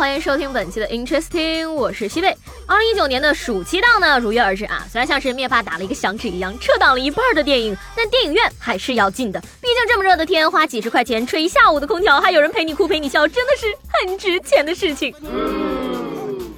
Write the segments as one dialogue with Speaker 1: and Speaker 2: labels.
Speaker 1: 欢迎收听本期的 Interesting，我是西贝。二零一九年的暑期档呢，如约而至啊！虽然像是灭霸打了一个响指一样，撤档了一半的电影，但电影院还是要进的。毕竟这么热的天，花几十块钱吹一下午的空调，还有人陪你哭陪你笑，真的是很值钱的事情。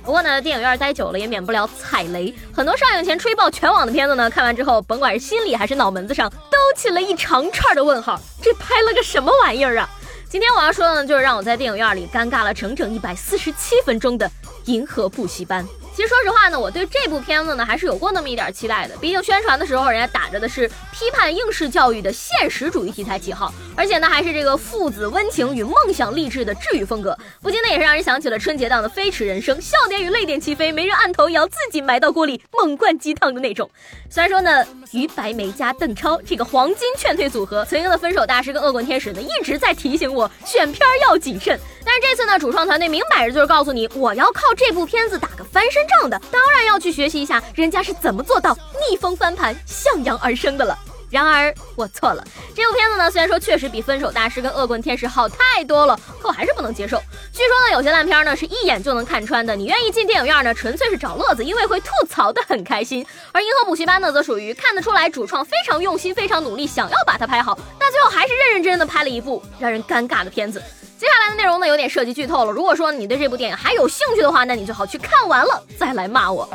Speaker 1: 不过呢，电影院待久了也免不了踩雷，很多上映前吹爆全网的片子呢，看完之后，甭管是心里还是脑门子上，都起了一长串的问号。这拍了个什么玩意儿啊？今天我要说的呢，就是让我在电影院里尴尬了整整一百四十七分钟的《银河补习班》。其实说实话呢，我对这部片子呢还是有过那么一点期待的。毕竟宣传的时候，人家打着的是批判应试教育的现实主义题材旗号，而且呢还是这个父子温情与梦想励志的治愈风格，不禁呢也是让人想起了春节档的《飞驰人生》，笑点与泪点齐飞，没人按头也要自己埋到锅里猛灌鸡汤的那种。虽然说呢，于白眉加邓超这个黄金劝退组合，曾经的分手大师跟恶棍天使呢一直在提醒我选片要谨慎。但是这次呢，主创团队明摆着就是告诉你，我要靠这部片子打个翻身仗的，当然要去学习一下人家是怎么做到逆风翻盘、向阳而生的了。然而我错了，这部片子呢，虽然说确实比《分手大师》跟《恶棍天使》好太多了，可我还是不能接受。据说呢，有些烂片呢是一眼就能看穿的，你愿意进电影院呢，纯粹是找乐子，因为会吐槽的很开心。而《银河补习班》呢，则属于看得出来主创非常用心、非常努力，想要把它拍好，但最后还是认认真真的拍了一部让人尴尬的片子。接下来的内容呢，有点涉及剧透了。如果说你对这部电影还有兴趣的话，那你最好去看完了再来骂我。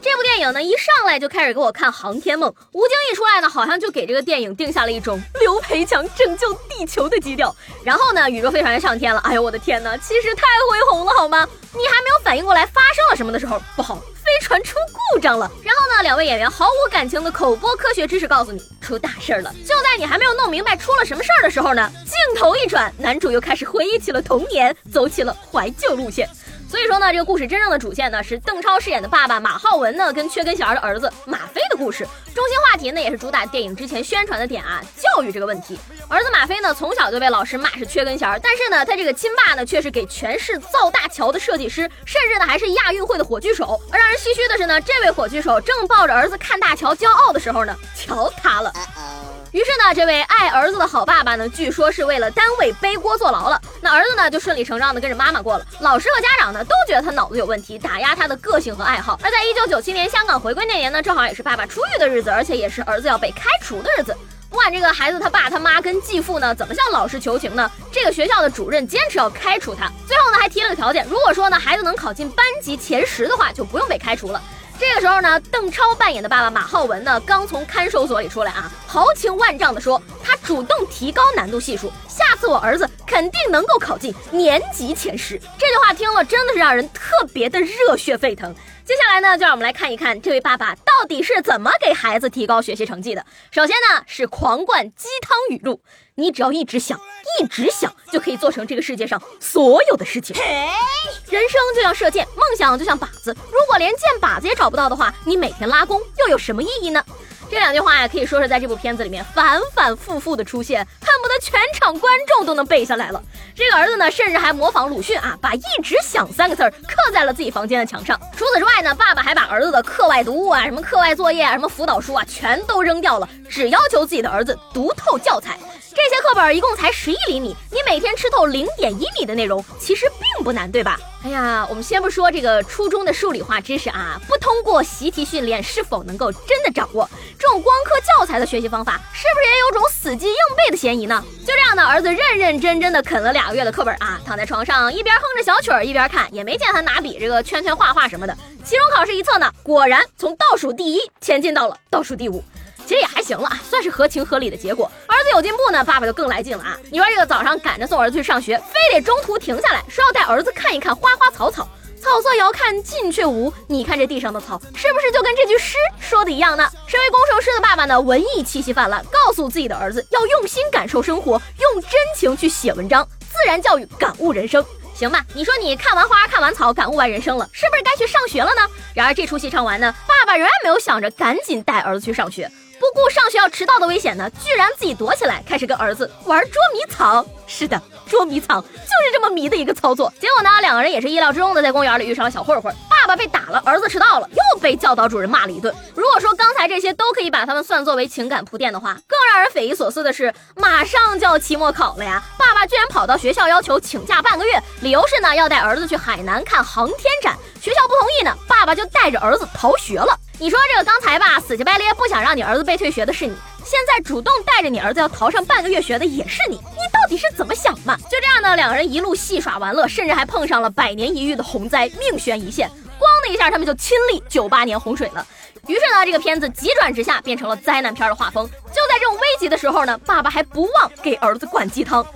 Speaker 1: 这部电影呢，一上来就开始给我看航天梦，吴京一出来呢，好像就给这个电影定下了一种刘培强拯救地球的基调。然后呢，宇宙飞船就上天了，哎呦我的天哪，气势太恢宏了好吗？你还没有反应过来发生了什么的时候，不好，飞船出故障了。然后呢，两位演员毫无感情的口播科学知识告诉你出大事儿了。就在你还没有弄明白出了什么事儿的时候呢，镜头一转，男主又开始回忆起了童年，走起了怀旧路线。所以说呢，这个故事真正的主线呢是邓超饰演的爸爸马浩文呢跟缺根弦的儿子马飞的故事。中心话题呢也是主打电影之前宣传的点啊，教育这个问题。儿子马飞呢从小就被老师骂是缺根弦，但是呢他这个亲爸呢却是给全市造大桥的设计师，甚至呢还是亚运会的火炬手。而让人唏嘘的是呢，这位火炬手正抱着儿子看大桥骄傲的时候呢，桥塌了。于是呢，这位爱儿子的好爸爸呢，据说是为了单位背锅坐牢了。那儿子呢，就顺理成章的跟着妈妈过了。老师和家长呢，都觉得他脑子有问题，打压他的个性和爱好。而在一九九七年香港回归那年呢，正好也是爸爸出狱的日子，而且也是儿子要被开除的日子。不管这个孩子他爸他妈跟继父呢，怎么向老师求情呢？这个学校的主任坚持要开除他，最后呢，还提了个条件，如果说呢，孩子能考进班级前十的话，就不用被开除了。这个时候呢，邓超扮演的爸爸马浩文呢，刚从看守所里出来啊，豪情万丈的说，他主动提高难度系数，下次我儿子肯定能够考进年级前十。这句话听了真的是让人特别的热血沸腾。接下来呢，就让我们来看一看这位爸爸到底是怎么给孩子提高学习成绩的。首先呢，是狂灌鸡汤语录，你只要一直想，一直想，就可以做成这个世界上所有的事情。人生就像射箭，梦想就像靶子，如果连箭靶子也找不到的话，你每天拉弓又有什么意义呢？这两句话呀，可以说是在这部片子里面反反复复的出现，恨不得全场观众都能背下来了。这个儿子呢，甚至还模仿鲁迅啊，把“一直想”三个字儿刻在了自己房间的墙上。除此之外呢，爸爸还把儿子的课外读物啊、什么课外作业啊、什么辅导书啊，全都扔掉了，只要求自己的儿子读透教材。这些课本一共才十一厘米，你每天吃透零点一米的内容，其实并不难，对吧？哎呀，我们先不说这个初中的数理化知识啊，不通过习题训练是否能够真的掌握？这种光刻教材的学习方法，是不是也有种死记硬背的嫌疑呢？就这样的儿子认认真真的啃了俩月的课本啊，躺在床上一边哼着小曲儿一边看，也没见他拿笔这个圈圈画画什么的。期中考试一测呢，果然从倒数第一前进到了倒数第五。其实也还行了，算是合情合理的结果。儿子有进步呢，爸爸就更来劲了啊！你说这个早上赶着送儿子去上学，非得中途停下来，说要带儿子看一看花花草草，草色遥看近却无。你看这地上的草，是不是就跟这句诗说的一样呢？身为工程师的爸爸呢，文艺气息泛滥，告诉自己的儿子要用心感受生活，用真情去写文章，自然教育感悟人生。行吧，你说你看完花看完草，感悟完人生了，是不是该去上学了呢？然而这出戏唱完呢，爸爸仍然没有想着赶紧带儿子去上学。不顾上学要迟到的危险呢，居然自己躲起来，开始跟儿子玩捉迷藏。是的，捉迷藏，就是这么迷的一个操作。结果呢，两个人也是意料之中的，在公园里遇上了小混混，爸爸被打了，儿子迟到了，又被教导主任骂了一顿。如果说刚才这些都可以把他们算作为情感铺垫的话，更让人匪夷所思的是，马上就要期末考了呀，爸爸居然跑到学校要求请假半个月，理由是呢要带儿子去海南看航天展，学校不同意呢，爸爸就带着儿子逃学了。你说这个刚才吧，死乞白咧不想让你儿子被退学的是你，现在主动带着你儿子要逃上半个月学的也是你，你到底是怎么想嘛？就这样呢，两个人一路戏耍玩乐，甚至还碰上了百年一遇的洪灾，命悬一线，咣的一下，他们就亲历九八年洪水了。于是呢，这个片子急转直下，变成了灾难片的画风。就在这种危急的时候呢，爸爸还不忘给儿子灌鸡汤。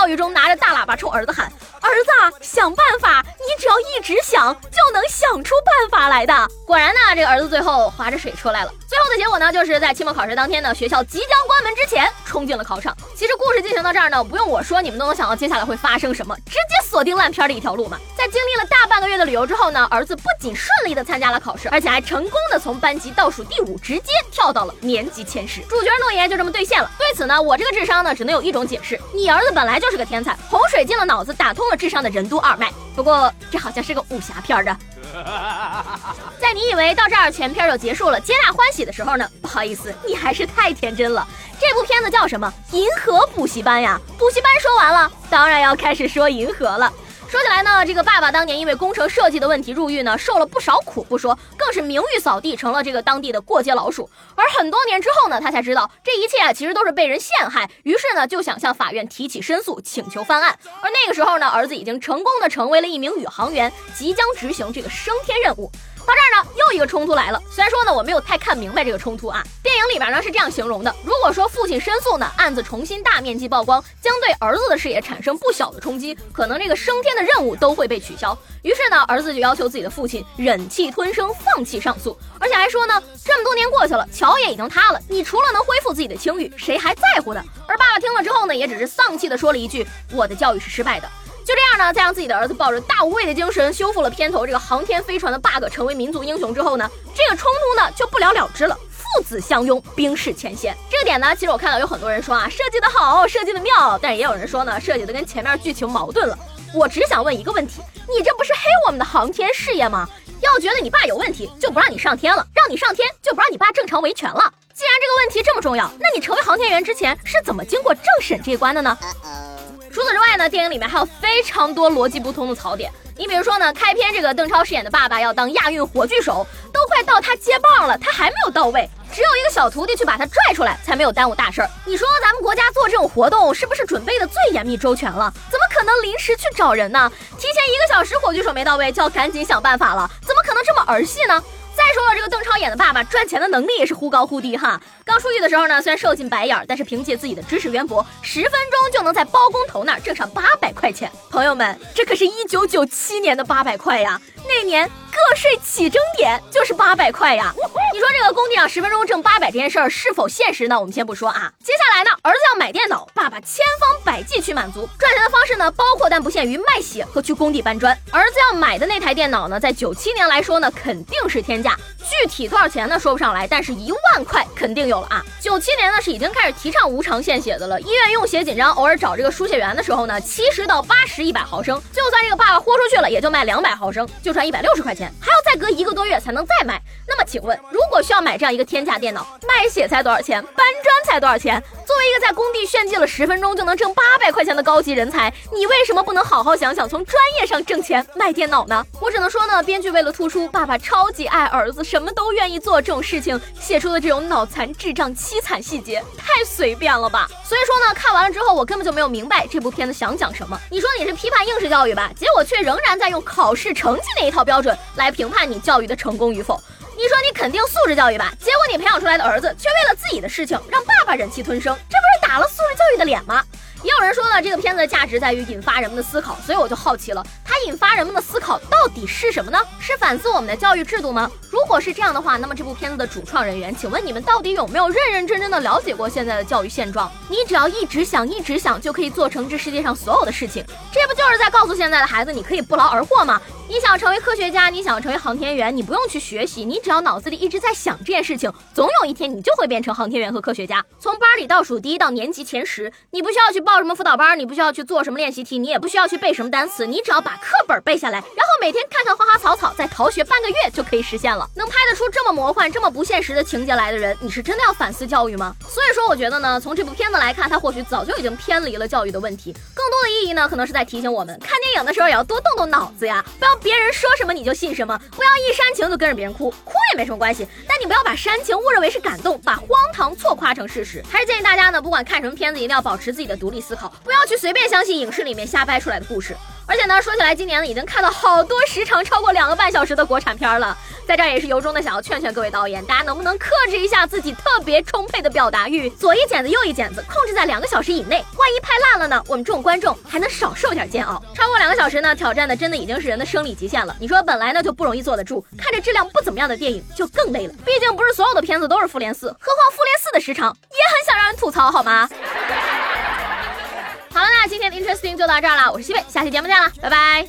Speaker 1: 他哭着在暴雨中拿着大喇叭冲儿子喊：“儿子，想办法！你只要一直想，就能想出办法来的。”果然呢，这个儿子最后划着水出来了。最后的结果呢，就是在期末考试当天呢，学校即将关门之前，冲进了考场。其实故事进行到这儿呢，不用我说，你们都能想到接下来会发生什么，直接锁定烂片的一条路嘛。在经历了大半个月的旅游之后呢，儿子不仅顺利的参加了考试，而且还成功的从班级倒数第五直接跳到了年级前十。主角诺言就这么兑现了。对此呢，我这个智商呢，只能有一种解释：你儿子本来就是个天才，洪水进了脑子，打通了智商的任督二脉。不过这好像是个武侠片的。在你以为到这儿全片就结束了，皆大欢喜的时候呢，不好意思，你还是太天真了。这部片子叫什么？银河补习班呀！补习班说完了，当然要开始说银河了。说起来呢，这个爸爸当年因为工程设计的问题入狱呢，受了不少苦不说，更是名誉扫地，成了这个当地的过街老鼠。而很多年之后呢，他才知道这一切啊，其实都是被人陷害，于是呢，就想向法院提起申诉，请求翻案。而那个时候呢，儿子已经成功的成为了一名宇航员，即将执行这个升天任务。到这儿呢，又一个冲突来了。虽然说呢，我没有太看明白这个冲突啊。电影里边呢是这样形容的：如果说父亲申诉呢，案子重新大面积曝光，将对儿子的事业产生不小的冲击，可能这个升天的任务都会被取消。于是呢，儿子就要求自己的父亲忍气吞声，放弃上诉，而且还说呢，这么多年过去了，桥也已经塌了，你除了能恢复自己的清誉，谁还在乎呢？而爸爸听了之后呢，也只是丧气的说了一句：“我的教育是失败的。”就这样呢，在让自己的儿子抱着大无畏的精神修复了片头这个航天飞船的 bug，成为民族英雄之后呢，这个冲突呢就不了了之了。父子相拥，冰释前嫌。这个点呢，其实我看到有很多人说啊，设计的好，设计的妙，但也有人说呢，设计的跟前面剧情矛盾了。我只想问一个问题，你这不是黑我们的航天事业吗？要觉得你爸有问题，就不让你上天了；让你上天，就不让你爸正常维权了。既然这个问题这么重要，那你成为航天员之前是怎么经过政审这一关的呢？除此之外呢，电影里面还有非常多逻辑不通的槽点。你比如说呢，开篇这个邓超饰演的爸爸要当亚运火炬手，都快到他接棒了，他还没有到位，只有一个小徒弟去把他拽出来，才没有耽误大事儿。你说咱们国家做这种活动是不是准备的最严密周全了？怎么可能临时去找人呢？提前一个小时火炬手没到位，就要赶紧想办法了，怎么可能这么儿戏呢？再说了，这个邓超演的爸爸赚钱的能力也是忽高忽低哈。刚出狱的时候呢，虽然受尽白眼，但是凭借自己的知识渊博，十分钟就能在包工头那儿挣上八百块钱。朋友们，这可是一九九七年的八百块呀！那年个税起征点就是八百块呀！你说这个工地上十分钟挣八百这件事儿是否现实呢？我们先不说啊。接下来呢，儿子要买电脑，爸爸千方百计去满足。赚钱的方式呢，包括但不限于卖血和去工地搬砖。儿子要买的那台电脑呢，在九七年来说呢，肯定是天价。具体多少钱呢？说不上来，但是一万块肯定有了啊！九七年呢是已经开始提倡无偿献血的了。医院用血紧张，偶尔找这个输血员的时候呢，七十到八十一百毫升，就算这个爸爸豁出去了，也就卖两百毫升，就赚一百六十块钱，还要再隔一个多月才能再卖。那么请问，如果需要买这样一个天价电脑，卖血才多少钱？搬砖才多少钱？作为一个在工地炫技了十分钟就能挣八百块钱的高级人才，你为什么不能好好想想从专业上挣钱卖电脑呢？我只能说呢，编剧为了突出爸爸超级爱儿子，什么都愿意做这种事情，写出的这种脑残智障凄惨细节太随便了吧？所以说呢，看完了之后我根本就没有明白这部片子想讲什么。你说你是批判应试教育吧，结果却仍然在用考试成绩那一套标准来评判你教育的成功与否。你说你肯定素质教育吧，结果你培养出来的儿子却为了自己的事情让爸爸忍气吞声，这不是打了素质教育的脸吗？也有人说呢，这个片子的价值在于引发人们的思考，所以我就好奇了，它引发人们的思考到底是什么呢？是反思我们的教育制度吗？如果是这样的话，那么这部片子的主创人员，请问你们到底有没有认认真真的了解过现在的教育现状？你只要一直想，一直想，就可以做成这世界上所有的事情，这不就是在告诉现在的孩子，你可以不劳而获吗？你想成为科学家，你想成为航天员，你不用去学习，你只要脑子里一直在想这件事情，总有一天你就会变成航天员和科学家。从班里倒数第一到年级前十，你不需要去报什么辅导班，你不需要去做什么练习题，你也不需要去背什么单词，你只要把课本背下来，然后每天看看花花草草，再逃学半个月就可以实现了。能拍得出这么魔幻、这么不现实的情节来的人，你是真的要反思教育吗？所以说，我觉得呢，从这部片子来看，它或许早就已经偏离了教育的问题，更多的意义呢，可能是在提醒我们，看电影的时候也要多动动脑子呀，不要别人说什么你。就信什么？不要一煽情就跟着别人哭，哭也没什么关系。但你不要把煽情误认为是感动，把荒唐错夸成事实。还是建议大家呢，不管看什么片子，一定要保持自己的独立思考，不要去随便相信影视里面瞎掰出来的故事。而且呢，说起来，今年呢已经看到好多时长超过两个半小时的国产片了。在这儿也是由衷的想要劝劝各位导演，大家能不能克制一下自己特别充沛的表达欲，左一剪子右一剪子，控制在两个小时以内。万一拍烂了呢？我们这种观众还能少受点煎熬。超过两个小时呢，挑战的真的已经是人的生理极限了。你说本来呢就不容易坐得住看着质量不怎么样的电影就更累了。毕竟不是所有的片子都是复联四何况复联四的时长也很想让人吐槽好吗？好了那今天的 interesting 就到这儿了我是西贝下期节目见了拜拜。